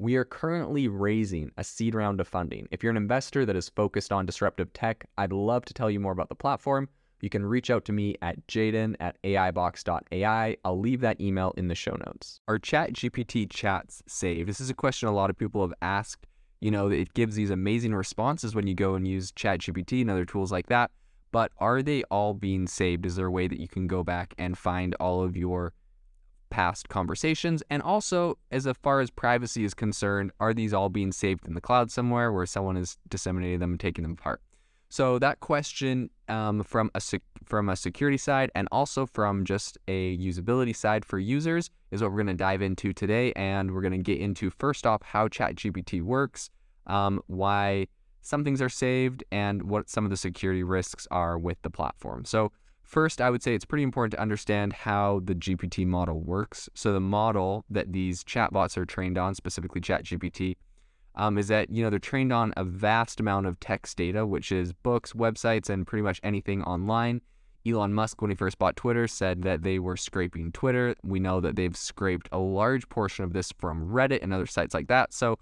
we are currently raising a seed round of funding. If you're an investor that is focused on disruptive tech, I'd love to tell you more about the platform. You can reach out to me at jaeden at aibox.ai. I'll leave that email in the show notes. Are ChatGPT chats saved? This is a question a lot of people have asked. You know, it gives these amazing responses when you go and use ChatGPT and other tools like that. But are they all being saved? Is there a way that you can go back and find all of your past conversations? And also, as far as privacy is concerned, are these all being saved in the cloud somewhere where someone is disseminating them and taking them apart? So that question um, from a sec- from a security side and also from just a usability side for users is what we're going to dive into today, and we're going to get into first off how ChatGPT works, um, why some things are saved, and what some of the security risks are with the platform. So First, I would say it's pretty important to understand how the GPT model works. So the model that these chatbots are trained on, specifically ChatGPT, um, is that you know they're trained on a vast amount of text data, which is books, websites, and pretty much anything online. Elon Musk, when he first bought Twitter, said that they were scraping Twitter. We know that they've scraped a large portion of this from Reddit and other sites like that. So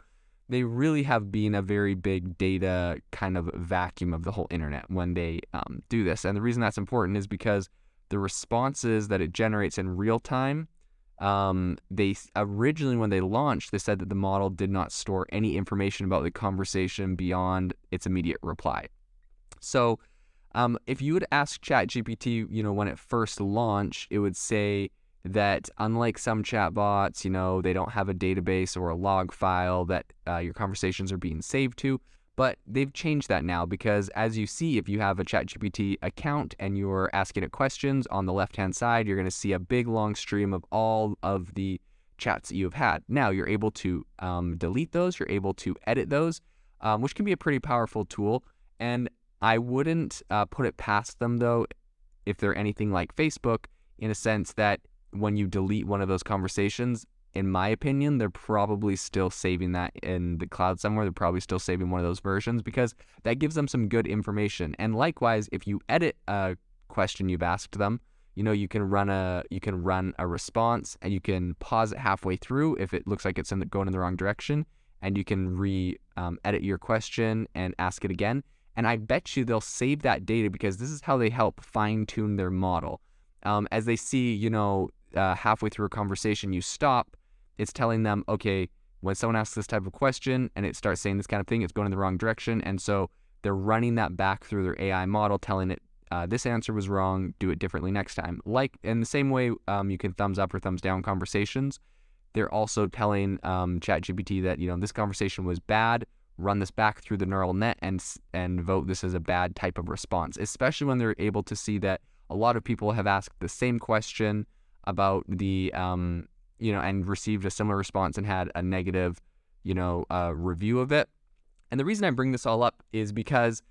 they really have been a very big data kind of vacuum of the whole internet when they um, do this. And the reason that's important is because the responses that it generates in real time, um, they originally, when they launched, they said that the model did not store any information about the conversation beyond its immediate reply. So, um, if you would ask ChatGPT, you know, when it first launched, it would say, that unlike some chatbots, you know, they don't have a database or a log file that uh, your conversations are being saved to. But they've changed that now because, as you see, if you have a ChatGPT account and you're asking it questions on the left hand side, you're going to see a big long stream of all of the chats that you have had. Now you're able to um, delete those, you're able to edit those, um, which can be a pretty powerful tool. And I wouldn't uh, put it past them, though, if they're anything like Facebook, in a sense that when you delete one of those conversations, in my opinion, they're probably still saving that in the cloud somewhere. They're probably still saving one of those versions because that gives them some good information. And likewise, if you edit a question you've asked them, you know, you can run a you can run a response and you can pause it halfway through if it looks like it's in the, going in the wrong direction, and you can re um, edit your question and ask it again. And I bet you they'll save that data because this is how they help fine tune their model. Um, as they see, you know, uh, halfway through a conversation, you stop, it's telling them, okay, when someone asks this type of question and it starts saying this kind of thing, it's going in the wrong direction. And so they're running that back through their AI model, telling it, uh, this answer was wrong, do it differently next time. Like in the same way um, you can thumbs up or thumbs down conversations, they're also telling um, ChatGPT that, you know, this conversation was bad, run this back through the neural net and, and vote this as a bad type of response, especially when they're able to see that a lot of people have asked the same question about the um, you know, and received a similar response and had a negative, you know, uh, review of it. And the reason I bring this all up is because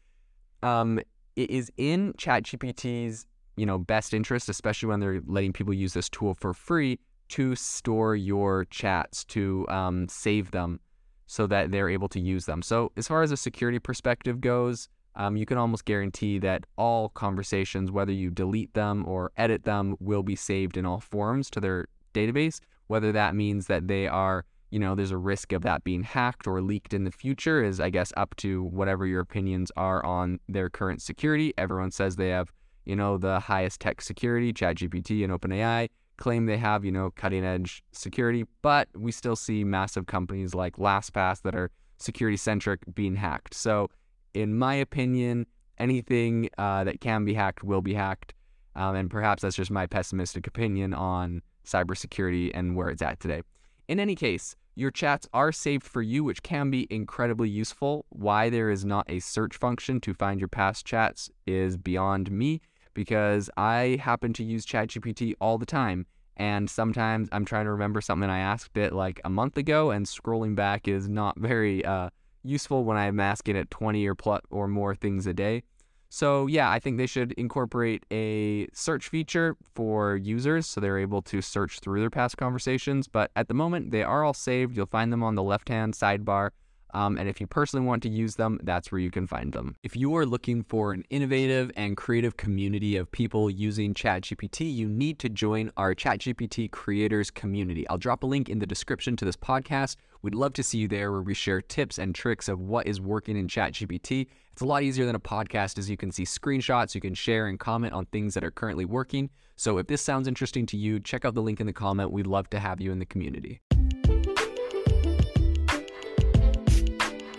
um, it is in ChatGPT's, you know, best interest, especially when they're letting people use this tool for free, to store your chats, to um, save them, so that they're able to use them. So as far as a security perspective goes, um, you can almost guarantee that all conversations, whether you delete them or edit them, will be saved in all forms to their database. Whether that means that they are, you know, there's a risk of that being hacked or leaked in the future is, I guess, up to whatever your opinions are on their current security. Everyone says they have, you know, the highest tech security, ChatGPT and OpenAI claim they have, you know, cutting edge security, but we still see massive companies like LastPass that are security centric being hacked. So in my opinion, anything uh, that can be hacked will be hacked. Um, and perhaps that's just my pessimistic opinion on cybersecurity and where it's at today. In any case, your chats are saved for you, which can be incredibly useful. Why there is not a search function to find your past chats is beyond me because I happen to use ChatGPT all the time. And sometimes I'm trying to remember something I asked it like a month ago, and scrolling back is not very uh, useful when I'm asking it 20 or plus or more things a day. So yeah, I think they should incorporate a search feature for users so they're able to search through their past conversations. But at the moment, they are all saved. You'll find them on the left-hand sidebar um, and if you personally want to use them, that's where you can find them. If you are looking for an innovative and creative community of people using ChatGPT, you need to join our ChatGPT creators community. I'll drop a link in the description to this podcast. We'd love to see you there where we share tips and tricks of what is working in ChatGPT. It's a lot easier than a podcast as you can see screenshots, you can share and comment on things that are currently working. So if this sounds interesting to you, check out the link in the comment. We'd love to have you in the community.